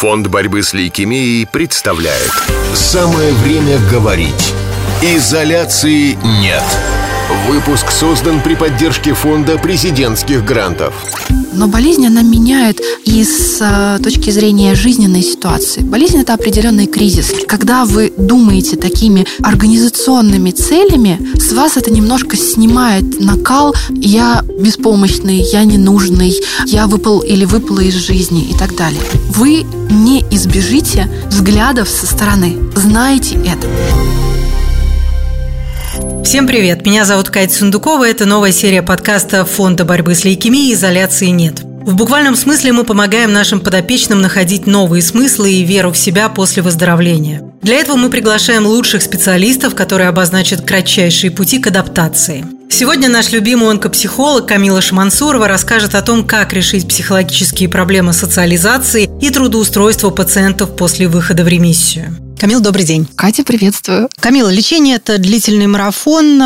Фонд борьбы с лейкемией представляет. Самое время говорить. Изоляции нет Выпуск создан при поддержке Фонда президентских грантов но болезнь, она меняет и с э, точки зрения жизненной ситуации. Болезнь – это определенный кризис. Когда вы думаете такими организационными целями, с вас это немножко снимает накал «я беспомощный», «я ненужный», «я выпал или выпала из жизни» и так далее. Вы не избежите взглядов со стороны. Знаете это. Всем привет! Меня зовут Катя Сундукова. Это новая серия подкаста Фонда борьбы с лейкемией «Изоляции нет». В буквальном смысле мы помогаем нашим подопечным находить новые смыслы и веру в себя после выздоровления. Для этого мы приглашаем лучших специалистов, которые обозначат кратчайшие пути к адаптации. Сегодня наш любимый онкопсихолог Камила Шамансурова расскажет о том, как решить психологические проблемы социализации и трудоустройства пациентов после выхода в ремиссию. Камил, добрый день. Катя, приветствую. Камила, лечение – это длительный марафон.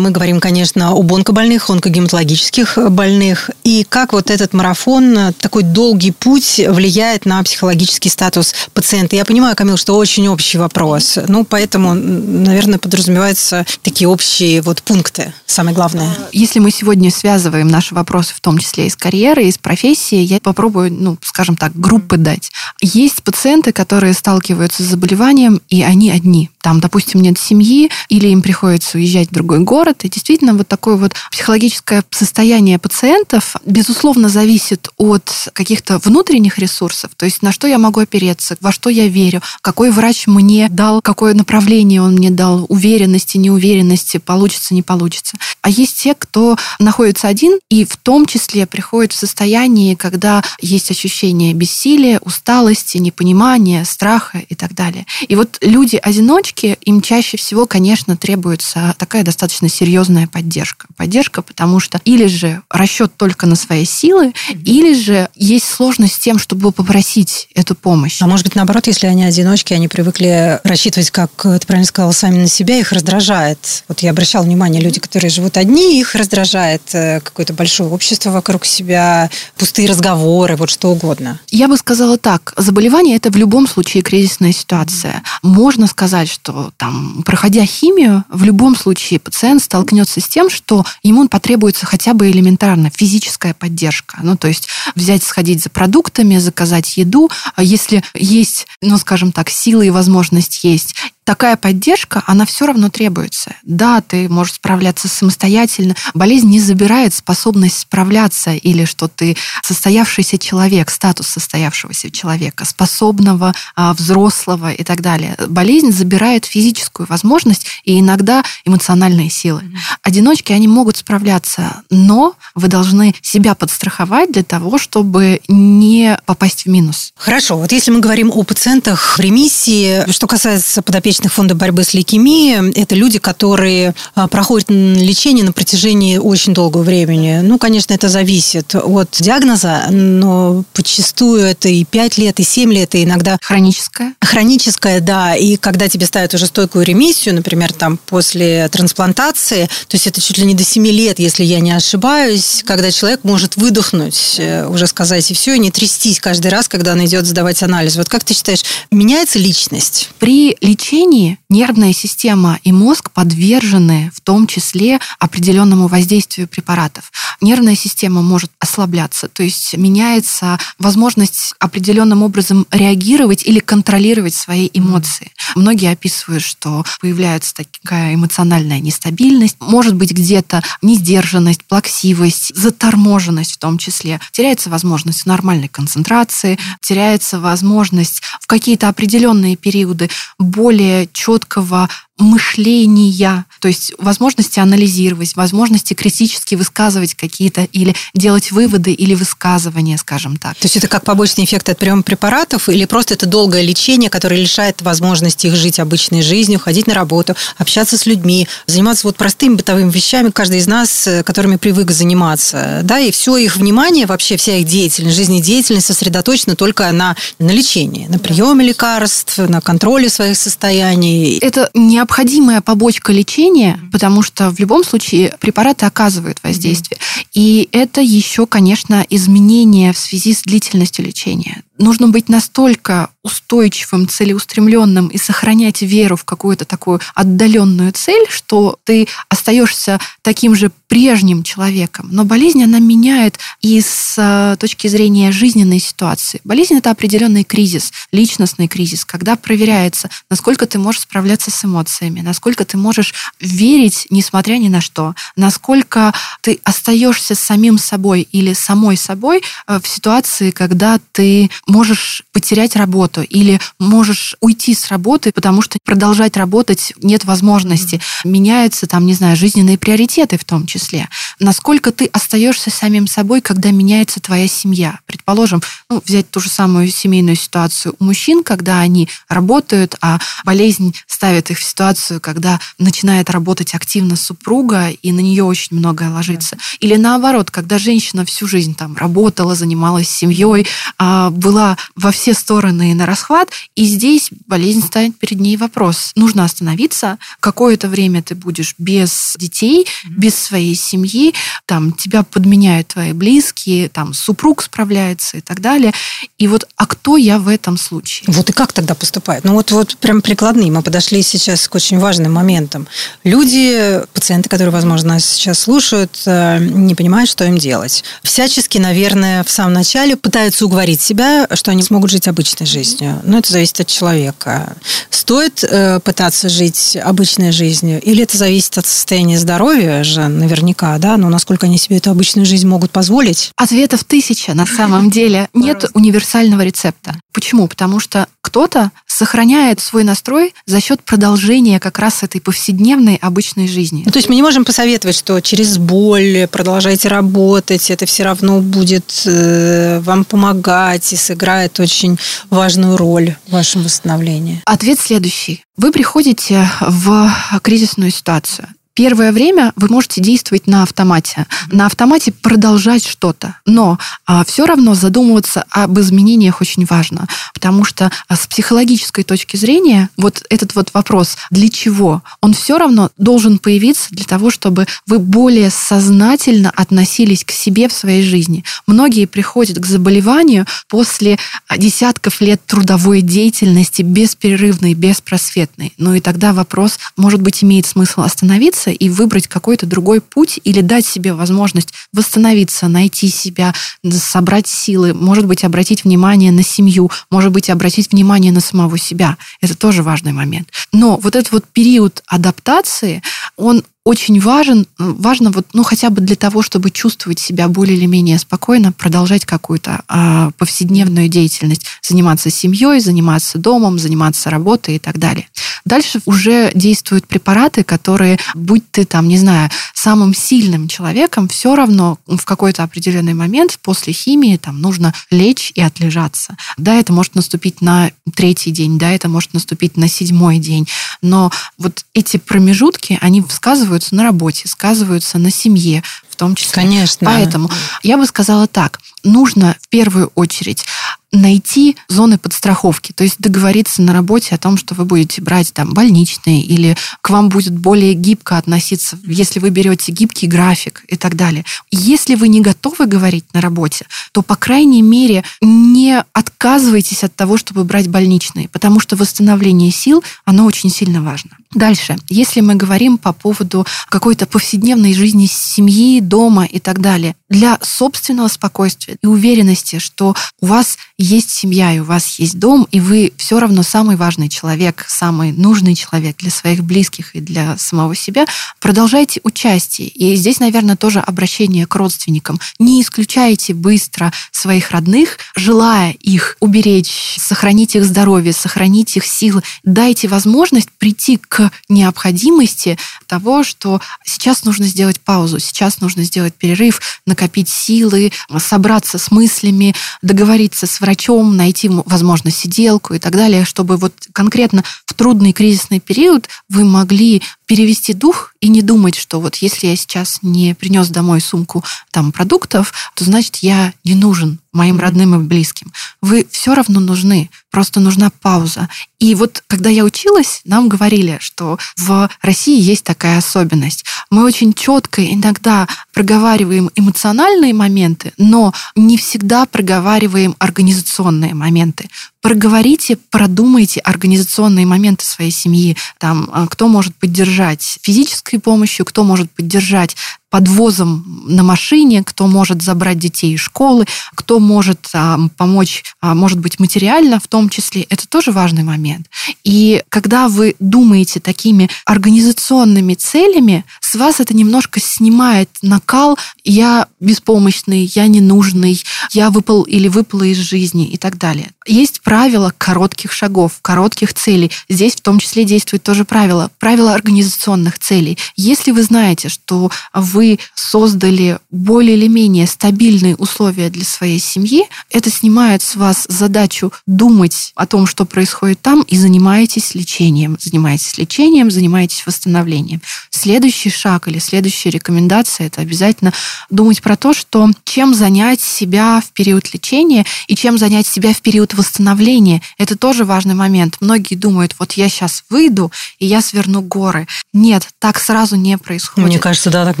Мы говорим, конечно, об онкобольных, онкогематологических больных. И как вот этот марафон, такой долгий путь влияет на психологический статус пациента? Я понимаю, Камил, что очень общий вопрос. Ну, поэтому, наверное, подразумеваются такие общие вот пункты, самое главное. Если мы сегодня связываем наши вопросы, в том числе и с карьерой, и с профессией, я попробую, ну, скажем так, группы дать. Есть пациенты, которые сталкиваются с заболеванием, заболеванием, и они одни. Там, допустим, нет семьи, или им приходится уезжать в другой город. И действительно, вот такое вот психологическое состояние пациентов, безусловно, зависит от каких-то внутренних ресурсов. То есть на что я могу опереться, во что я верю, какой врач мне дал, какое направление он мне дал, уверенности, неуверенности, получится, не получится. А есть те, кто находится один, и в том числе приходит в состояние, когда есть ощущение бессилия, усталости, непонимания, страха и так далее. И вот люди-одиночки, им чаще всего, конечно, требуется такая достаточно серьезная поддержка. Поддержка, потому что или же расчет только на свои силы, или же есть сложность с тем, чтобы попросить эту помощь. А может быть, наоборот, если они одиночки, они привыкли рассчитывать, как ты правильно сказала, сами на себя, их раздражает. Вот я обращала внимание, люди, которые живут одни, их раздражает э, какое-то большое общество вокруг себя, пустые разговоры, вот что угодно. Я бы сказала так, заболевание – это в любом случае кризисная ситуация. Можно сказать, что там, проходя химию, в любом случае пациент столкнется с тем, что ему потребуется хотя бы элементарно физическая поддержка. Ну, то есть взять, сходить за продуктами, заказать еду. А если есть, ну, скажем так, силы и возможность есть, такая поддержка, она все равно требуется. Да, ты можешь справляться самостоятельно. Болезнь не забирает способность справляться или что ты состоявшийся человек, статус состоявшегося человека, способного, а, взрослого и так далее. Болезнь забирает физическую возможность и иногда эмоциональные силы. Одиночки, они могут справляться, но вы должны себя подстраховать для того, чтобы не попасть в минус. Хорошо. Вот если мы говорим о пациентах в ремиссии, что касается подопечных подопечных фонда борьбы с лейкемией. Это люди, которые а, проходят лечение на протяжении очень долгого времени. Ну, конечно, это зависит от диагноза, но почастую это и 5 лет, и 7 лет, и иногда... Хроническое? Хроническое, да. И когда тебе ставят уже стойкую ремиссию, например, там после трансплантации, то есть это чуть ли не до 7 лет, если я не ошибаюсь, когда человек может выдохнуть, э, уже сказать и все, и не трястись каждый раз, когда он идет сдавать анализ. Вот как ты считаешь, меняется личность? При лечении лечении нервная система и мозг подвержены в том числе определенному воздействию препаратов. Нервная система может ослабляться, то есть меняется возможность определенным образом реагировать или контролировать свои эмоции. Многие описывают, что появляется такая эмоциональная нестабильность, может быть где-то несдержанность, плаксивость, заторможенность в том числе. Теряется возможность нормальной концентрации, теряется возможность в какие-то определенные периоды более более четкого мышления, то есть возможности анализировать, возможности критически высказывать какие-то или делать выводы или высказывания, скажем так. То есть это как побочный эффект от приема препаратов или просто это долгое лечение, которое лишает возможности их жить обычной жизнью, ходить на работу, общаться с людьми, заниматься вот простыми бытовыми вещами, каждый из нас, э, которыми привык заниматься, да, и все их внимание, вообще вся их деятельность, жизнедеятельность сосредоточена только на, на лечении, на приеме лекарств, на контроле своих состояний. Это необходимо необходимая побочка лечения, потому что в любом случае препараты оказывают воздействие. И это еще, конечно, изменение в связи с длительностью лечения нужно быть настолько устойчивым, целеустремленным и сохранять веру в какую-то такую отдаленную цель, что ты остаешься таким же прежним человеком. Но болезнь, она меняет и с э, точки зрения жизненной ситуации. Болезнь – это определенный кризис, личностный кризис, когда проверяется, насколько ты можешь справляться с эмоциями, насколько ты можешь верить, несмотря ни на что, насколько ты остаешься самим собой или самой собой э, в ситуации, когда ты можешь потерять работу или можешь уйти с работы, потому что продолжать работать нет возможности. Mm-hmm. Меняются там, не знаю, жизненные приоритеты в том числе. Насколько ты остаешься самим собой, когда меняется твоя семья. Предположим, ну, взять ту же самую семейную ситуацию у мужчин, когда они работают, а болезнь ставит их в ситуацию, когда начинает работать активно супруга, и на нее очень многое ложится. Или наоборот, когда женщина всю жизнь там работала, занималась семьей, а, была во все стороны на расхват, и здесь болезнь ставит перед ней вопрос. Нужно остановиться, какое-то время ты будешь без детей, без своей семьи, там тебя подменяют твои близкие, там супруг справляется и так далее. И вот, а кто я в этом случае? Вот и как тогда поступают? Ну вот, вот прям прикладные. Мы подошли сейчас к очень важным моментам. Люди, пациенты, которые, возможно, сейчас слушают, э, не понимают, что им делать. Всячески, наверное, в самом начале пытаются уговорить себя, что они смогут жить обычной жизнью. Но это зависит от человека. Стоит э, пытаться жить обычной жизнью, или это зависит от состояния здоровья же, наверняка, да, но насколько они себе эту обычную жизнь могут позволить? Ответов тысяча на самом деле. Нет универсального рецепта. Почему? Потому что кто-то сохраняет свой настрой за счет продолжения как раз этой повседневной обычной жизни. Ну, то есть мы не можем посоветовать, что через боль продолжайте работать, это все равно будет э, вам помогать и сыграет очень важную роль в вашем восстановлении. Ответ следующий. Вы приходите в кризисную ситуацию. Первое время вы можете действовать на автомате. На автомате продолжать что-то. Но а, все равно задумываться об изменениях очень важно. Потому что а, с психологической точки зрения вот этот вот вопрос «для чего?» он все равно должен появиться для того, чтобы вы более сознательно относились к себе в своей жизни. Многие приходят к заболеванию после десятков лет трудовой деятельности бесперерывной, беспросветной. Ну и тогда вопрос, может быть, имеет смысл остановиться остановиться и выбрать какой-то другой путь или дать себе возможность восстановиться, найти себя, собрать силы, может быть, обратить внимание на семью, может быть, обратить внимание на самого себя. Это тоже важный момент. Но вот этот вот период адаптации, он очень важен, важно вот, ну, хотя бы для того, чтобы чувствовать себя более или менее спокойно, продолжать какую-то а, повседневную деятельность, заниматься семьей, заниматься домом, заниматься работой и так далее. Дальше уже действуют препараты, которые, будь ты там, не знаю, самым сильным человеком, все равно в какой-то определенный момент после химии там нужно лечь и отлежаться. Да, это может наступить на третий день, да, это может наступить на седьмой день, но вот эти промежутки, они сказывают сказываются на работе, сказываются на семье том числе. Конечно. Поэтому я бы сказала так, нужно в первую очередь найти зоны подстраховки, то есть договориться на работе о том, что вы будете брать там больничные или к вам будет более гибко относиться, если вы берете гибкий график и так далее. Если вы не готовы говорить на работе, то, по крайней мере, не отказывайтесь от того, чтобы брать больничные, потому что восстановление сил, оно очень сильно важно. Дальше, если мы говорим по поводу какой-то повседневной жизни семьи, дома и так далее, для собственного спокойствия и уверенности, что у вас есть семья, и у вас есть дом, и вы все равно самый важный человек, самый нужный человек для своих близких и для самого себя, продолжайте участие. И здесь, наверное, тоже обращение к родственникам. Не исключайте быстро своих родных, желая их уберечь, сохранить их здоровье, сохранить их силы. Дайте возможность прийти к необходимости того, что сейчас нужно сделать паузу, сейчас нужно сделать перерыв, накопить силы, собраться с мыслями, договориться с врачом, найти, возможно, сиделку и так далее, чтобы вот конкретно в трудный кризисный период вы могли перевести дух и не думать, что вот если я сейчас не принес домой сумку там продуктов, то значит я не нужен моим родным и близким. Вы все равно нужны, просто нужна пауза. И вот когда я училась, нам говорили, что в России есть такая особенность. Мы очень четко иногда проговариваем эмоциональные моменты, но не всегда проговариваем организационные моменты проговорите, продумайте организационные моменты своей семьи. Там, а, кто может поддержать физической помощью, кто может поддержать подвозом на машине, кто может забрать детей из школы, кто может а, помочь, а, может быть, материально в том числе. Это тоже важный момент. И когда вы думаете такими организационными целями, с вас это немножко снимает накал «я беспомощный», «я ненужный», «я выпал или выпала из жизни» и так далее. Есть правило коротких шагов, коротких целей. Здесь в том числе действует тоже правило, правило организационных целей. Если вы знаете, что вы вы создали более или менее стабильные условия для своей семьи, это снимает с вас задачу думать о том, что происходит там, и занимаетесь лечением. Занимаетесь лечением, занимаетесь восстановлением. Следующий шаг или следующая рекомендация – это обязательно думать про то, что чем занять себя в период лечения и чем занять себя в период восстановления. Это тоже важный момент. Многие думают, вот я сейчас выйду, и я сверну горы. Нет, так сразу не происходит. Мне кажется, да, так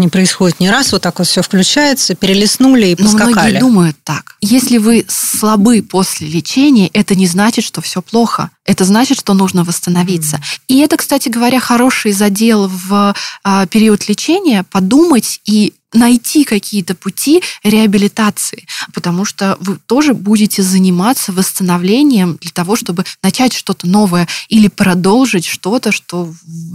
не происходит происходит не раз, вот так вот все включается, перелистнули и поскакали. Но многие думают так. Если вы слабы после лечения, это не значит, что все плохо. Это значит, что нужно восстановиться. Mm. И это, кстати говоря, хороший задел в а, период лечения подумать и найти какие-то пути реабилитации, потому что вы тоже будете заниматься восстановлением для того, чтобы начать что-то новое или продолжить что-то, что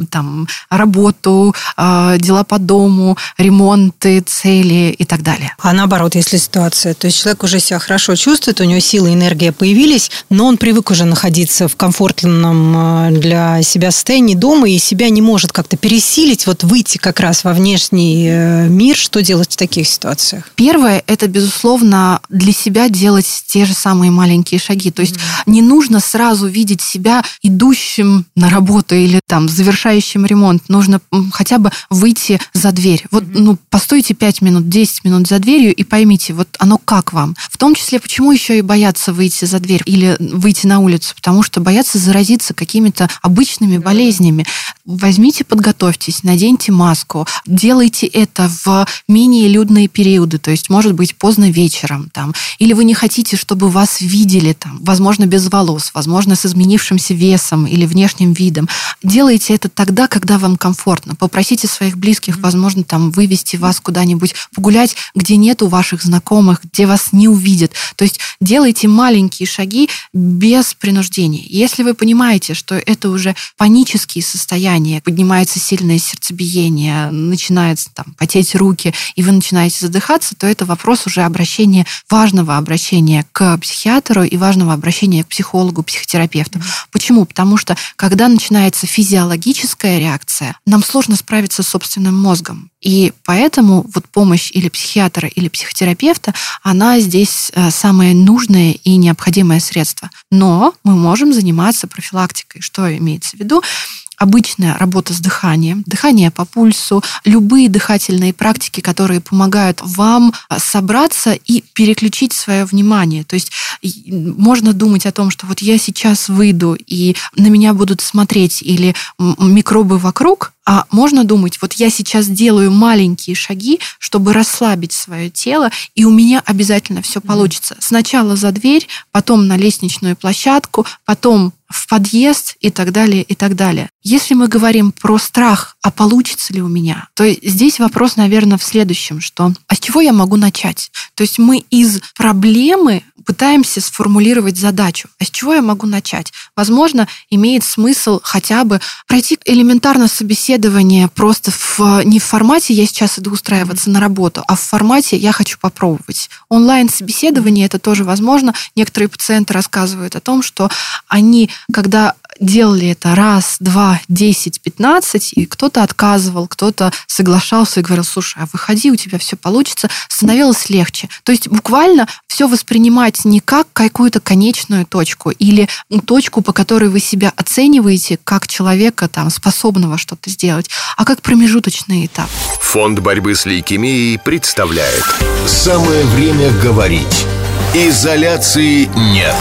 там работу, а, дела по дому, ремонты, цели и так далее. А наоборот, если ситуация, то есть человек уже себя хорошо чувствует, у него силы, энергия появились, но он привык уже находиться в комфортном а, для себя состоянии дома и себя не может как-то пересилить, вот выйти как раз во внешний э, мир, что делать в таких ситуациях? Первое – это, безусловно, для себя делать те же самые маленькие шаги. То есть mm-hmm. не нужно сразу видеть себя идущим на работу или там завершающим ремонт. Нужно хотя бы выйти за дверь. Вот, mm-hmm. ну, постойте 5 минут, 10 минут за дверью и поймите, вот оно как вам. В том числе, почему еще и боятся выйти за дверь или выйти на улицу? Потому что боятся заразиться какими-то обычными болезнями. Возьмите, подготовьтесь, наденьте маску, делайте это в менее людные периоды, то есть, может быть, поздно вечером, там, или вы не хотите, чтобы вас видели, там, возможно, без волос, возможно, с изменившимся весом или внешним видом. Делайте это тогда, когда вам комфортно. Попросите своих близких, возможно, там, вывести вас куда-нибудь погулять, где нету ваших знакомых, где вас не увидят. То есть делайте маленькие шаги без принуждения. Если вы понимаете, что это уже панические состояния, поднимается сильное сердцебиение, начинается там потеть руки, и вы начинаете задыхаться, то это вопрос уже обращения, важного обращения к психиатру и важного обращения к психологу, психотерапевту. Mm-hmm. Почему? Потому что когда начинается физиологическая реакция, нам сложно справиться с собственным мозгом. И поэтому вот помощь или психиатра, или психотерапевта, она здесь э, самое нужное и необходимое средство. Но мы можем заниматься профилактикой. Что имеется в виду? Обычная работа с дыханием, дыхание по пульсу, любые дыхательные практики, которые помогают вам а, собраться и переключить свое внимание. То есть можно думать о том, что вот я сейчас выйду и на меня будут смотреть или микробы вокруг, а можно думать, вот я сейчас делаю маленькие шаги, чтобы расслабить свое тело, и у меня обязательно все получится. Сначала за дверь, потом на лестничную площадку, потом в подъезд и так далее, и так далее. Если мы говорим про страх, а получится ли у меня, то здесь вопрос, наверное, в следующем, что а с чего я могу начать? То есть мы из проблемы пытаемся сформулировать задачу. А с чего я могу начать? Возможно, имеет смысл хотя бы пройти элементарно собеседование просто в, не в формате «я сейчас иду устраиваться на работу», а в формате «я хочу попробовать». Онлайн-собеседование это тоже возможно. Некоторые пациенты рассказывают о том, что они, когда делали это раз, два, десять, пятнадцать, и кто-то отказывал, кто-то соглашался и говорил, слушай, а выходи, у тебя все получится, становилось легче. То есть буквально все воспринимать не как какую-то конечную точку или точку, по которой вы себя оцениваете как человека, там, способного что-то сделать, а как промежуточный этап. Фонд борьбы с лейкемией представляет «Самое время говорить». Изоляции нет.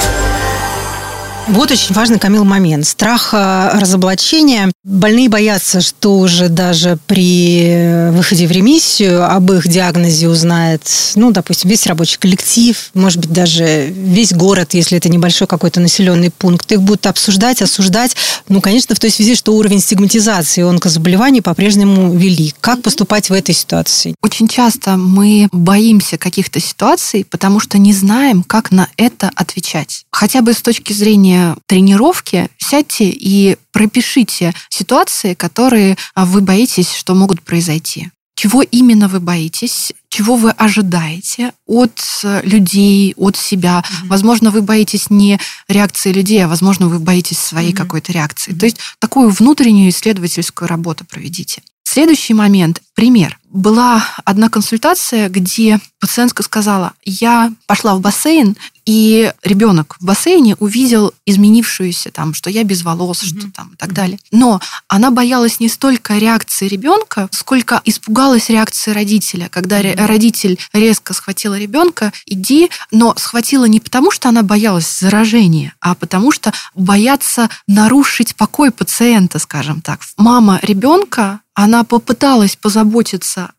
Вот очень важный, Камил, момент. Страх э, разоблачения. Больные боятся, что уже даже при выходе в ремиссию об их диагнозе узнает, ну, допустим, весь рабочий коллектив, может быть, даже весь город, если это небольшой какой-то населенный пункт. Их будут обсуждать, осуждать. Ну, конечно, в той связи, что уровень стигматизации онкозаболеваний по-прежнему велик. Как поступать в этой ситуации? Очень часто мы боимся каких-то ситуаций, потому что не знаем, как на это отвечать. Хотя бы с точки зрения тренировки сядьте и пропишите ситуации, которые а, вы боитесь, что могут произойти. Чего именно вы боитесь, чего вы ожидаете от э, людей, от себя. Mm-hmm. Возможно, вы боитесь не реакции людей, а возможно, вы боитесь своей mm-hmm. какой-то реакции. Mm-hmm. То есть такую внутреннюю исследовательскую работу проведите. Следующий момент. Пример. Была одна консультация, где пациентка сказала, я пошла в бассейн, и ребенок в бассейне увидел изменившуюся там, что я без волос, mm-hmm. что там и так далее. Но она боялась не столько реакции ребенка, сколько испугалась реакции родителя, когда mm-hmm. родитель резко схватила ребенка, иди, но схватила не потому, что она боялась заражения, а потому что боятся нарушить покой пациента, скажем так. Мама ребенка она попыталась позаботиться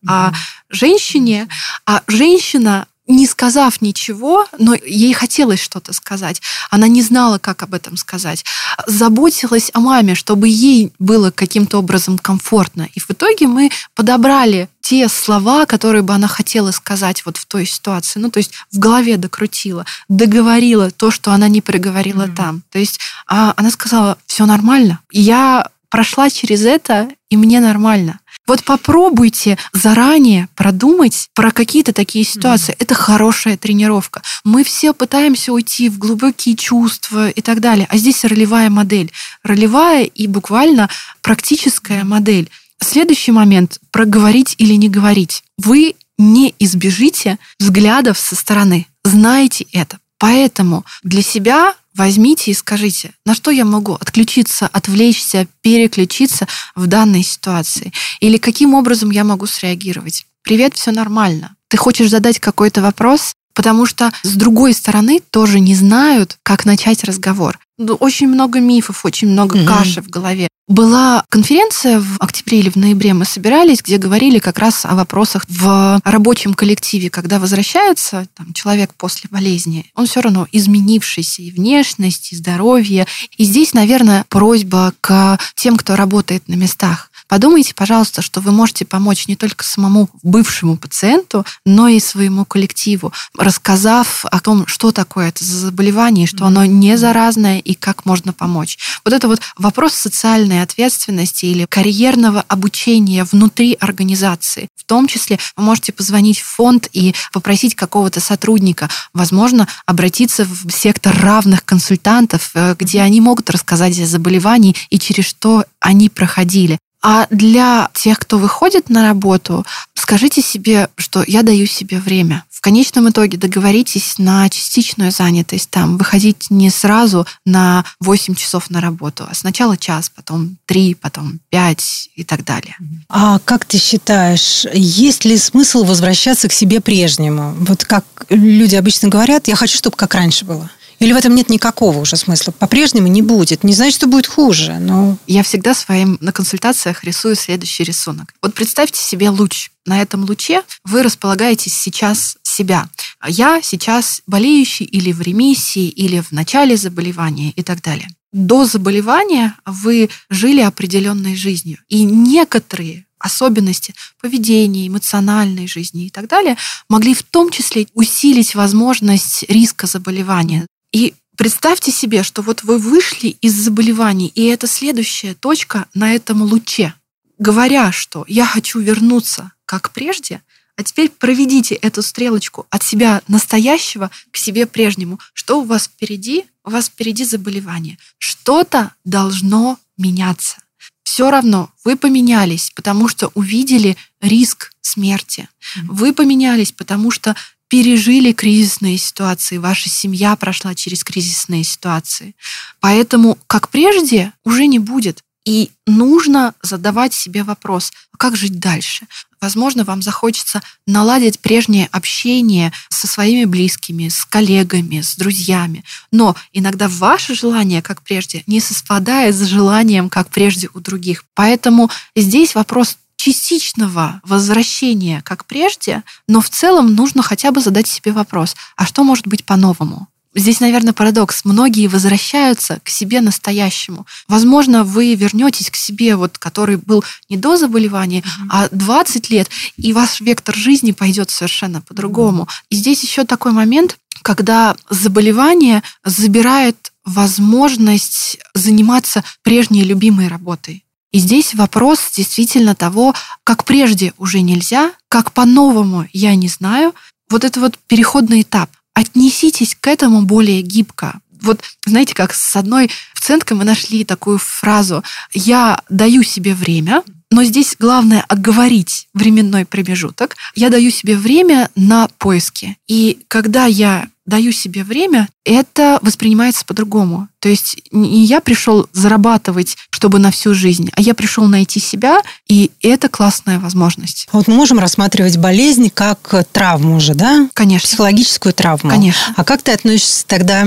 mm-hmm. о женщине, а женщина не сказав ничего, но ей хотелось что-то сказать. Она не знала, как об этом сказать. Заботилась о маме, чтобы ей было каким-то образом комфортно. И в итоге мы подобрали те слова, которые бы она хотела сказать вот в той ситуации. Ну, то есть в голове докрутила, договорила то, что она не проговорила mm-hmm. там. То есть а, она сказала, все нормально. Я прошла через это, и мне нормально. Вот попробуйте заранее продумать про какие-то такие ситуации. Mm-hmm. Это хорошая тренировка. Мы все пытаемся уйти в глубокие чувства и так далее. А здесь ролевая модель. Ролевая и буквально практическая модель. Следующий момент – проговорить или не говорить. Вы не избежите взглядов со стороны. Знаете это. Поэтому для себя возьмите и скажите, на что я могу отключиться, отвлечься, переключиться в данной ситуации? Или каким образом я могу среагировать? Привет, все нормально. Ты хочешь задать какой-то вопрос? Потому что с другой стороны тоже не знают, как начать разговор. Ну, очень много мифов, очень много mm-hmm. каши в голове. Была конференция в октябре или в ноябре, мы собирались, где говорили как раз о вопросах в рабочем коллективе, когда возвращается там, человек после болезни, он все равно изменившийся и внешность, и здоровье. И здесь, наверное, просьба к тем, кто работает на местах. Подумайте, пожалуйста, что вы можете помочь не только самому бывшему пациенту, но и своему коллективу, рассказав о том, что такое это за заболевание, что оно не заразное и как можно помочь. Вот это вот вопрос социальной ответственности или карьерного обучения внутри организации. В том числе вы можете позвонить в фонд и попросить какого-то сотрудника, возможно, обратиться в сектор равных консультантов, э, где они могут рассказать о заболевании и через что они проходили. А для тех, кто выходит на работу, скажите себе, что я даю себе время. В конечном итоге договоритесь на частичную занятость, там, выходить не сразу на 8 часов на работу, а сначала час, потом 3, потом 5 и так далее. А как ты считаешь, есть ли смысл возвращаться к себе прежнему? Вот как люди обычно говорят, я хочу, чтобы как раньше было. Или в этом нет никакого уже смысла? По-прежнему не будет. Не значит, что будет хуже, но... Я всегда своим на консультациях рисую следующий рисунок. Вот представьте себе луч. На этом луче вы располагаетесь сейчас себя. Я сейчас болеющий или в ремиссии, или в начале заболевания и так далее. До заболевания вы жили определенной жизнью. И некоторые особенности поведения, эмоциональной жизни и так далее могли в том числе усилить возможность риска заболевания. И представьте себе, что вот вы вышли из заболеваний, и это следующая точка на этом луче. Говоря, что я хочу вернуться как прежде, А теперь проведите эту стрелочку от себя настоящего к себе прежнему. Что у вас впереди? У вас впереди заболевание. Что-то должно меняться. Все равно вы поменялись, потому что увидели риск смерти. Вы поменялись, потому что пережили кризисные ситуации, ваша семья прошла через кризисные ситуации. Поэтому, как прежде, уже не будет. И нужно задавать себе вопрос, а как жить дальше? Возможно, вам захочется наладить прежнее общение со своими близкими, с коллегами, с друзьями. Но иногда ваше желание, как прежде, не совпадает с желанием, как прежде у других. Поэтому здесь вопрос частичного возвращения, как прежде, но в целом нужно хотя бы задать себе вопрос, а что может быть по-новому? Здесь, наверное, парадокс. Многие возвращаются к себе настоящему. Возможно, вы вернетесь к себе, вот, который был не до заболевания, mm-hmm. а 20 лет, и ваш вектор жизни пойдет совершенно по-другому. Mm-hmm. И здесь еще такой момент, когда заболевание забирает возможность заниматься прежней любимой работой. И здесь вопрос действительно того, как прежде уже нельзя, как по-новому я не знаю. Вот это вот переходный этап. Отнеситесь к этому более гибко. Вот знаете, как с одной пациенткой мы нашли такую фразу «я даю себе время», но здесь главное оговорить временной промежуток. Я даю себе время на поиски. И когда я даю себе время, это воспринимается по-другому. То есть не я пришел зарабатывать, чтобы на всю жизнь, а я пришел найти себя, и это классная возможность. Вот мы можем рассматривать болезнь как травму же, да? Конечно. Психологическую травму. Конечно. А как ты относишься тогда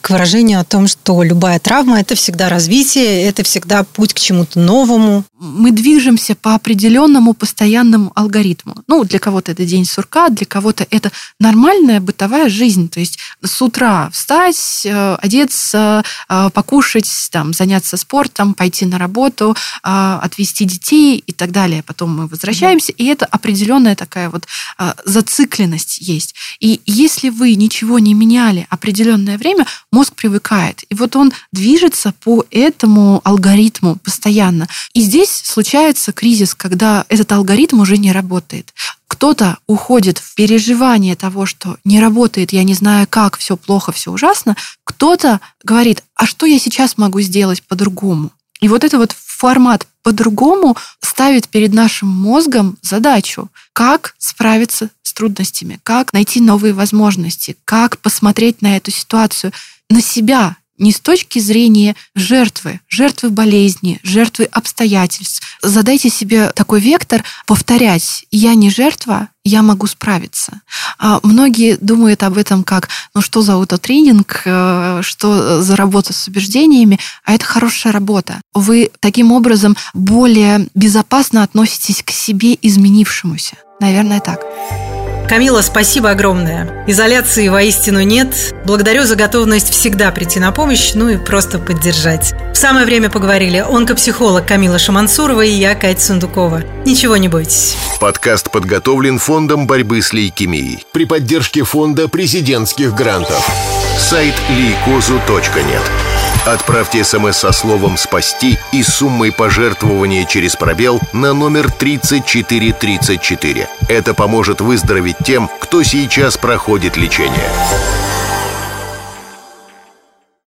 к выражению о том, что любая травма – это всегда развитие, это всегда путь к чему-то новому? Мы движемся по определенному постоянному алгоритму. Ну, для кого-то это день сурка, для кого-то это нормальная бытовая жизнь. То есть с утра встать, э, одеться, э, покушать, там, заняться спортом, пойти на работу, э, отвезти детей и так далее. Потом мы возвращаемся, и это определенная такая вот зацикленность есть. И если вы ничего не меняли определенное время, мозг привыкает. И вот он движется по этому алгоритму постоянно. И здесь случается кризис, когда этот алгоритм уже не работает кто-то уходит в переживание того, что не работает, я не знаю как, все плохо, все ужасно, кто-то говорит, а что я сейчас могу сделать по-другому? И вот это вот формат по-другому ставит перед нашим мозгом задачу, как справиться с трудностями, как найти новые возможности, как посмотреть на эту ситуацию, на себя, не с точки зрения жертвы, жертвы болезни, жертвы обстоятельств. Задайте себе такой вектор, повторять, я не жертва, я могу справиться. А многие думают об этом как, ну что за аутотренинг, э, что за работа с убеждениями, а это хорошая работа. Вы таким образом более безопасно относитесь к себе изменившемуся. Наверное, так. Камила, спасибо огромное. Изоляции воистину нет. Благодарю за готовность всегда прийти на помощь, ну и просто поддержать. В самое время поговорили онкопсихолог Камила Шамансурова и я, Катя Сундукова. Ничего не бойтесь. Подкаст подготовлен Фондом борьбы с лейкемией при поддержке Фонда президентских грантов. Сайт лейкозу.нет. Отправьте смс со словом «Спасти» и суммой пожертвования через пробел на номер 3434. Это поможет выздороветь тем, кто сейчас проходит лечение.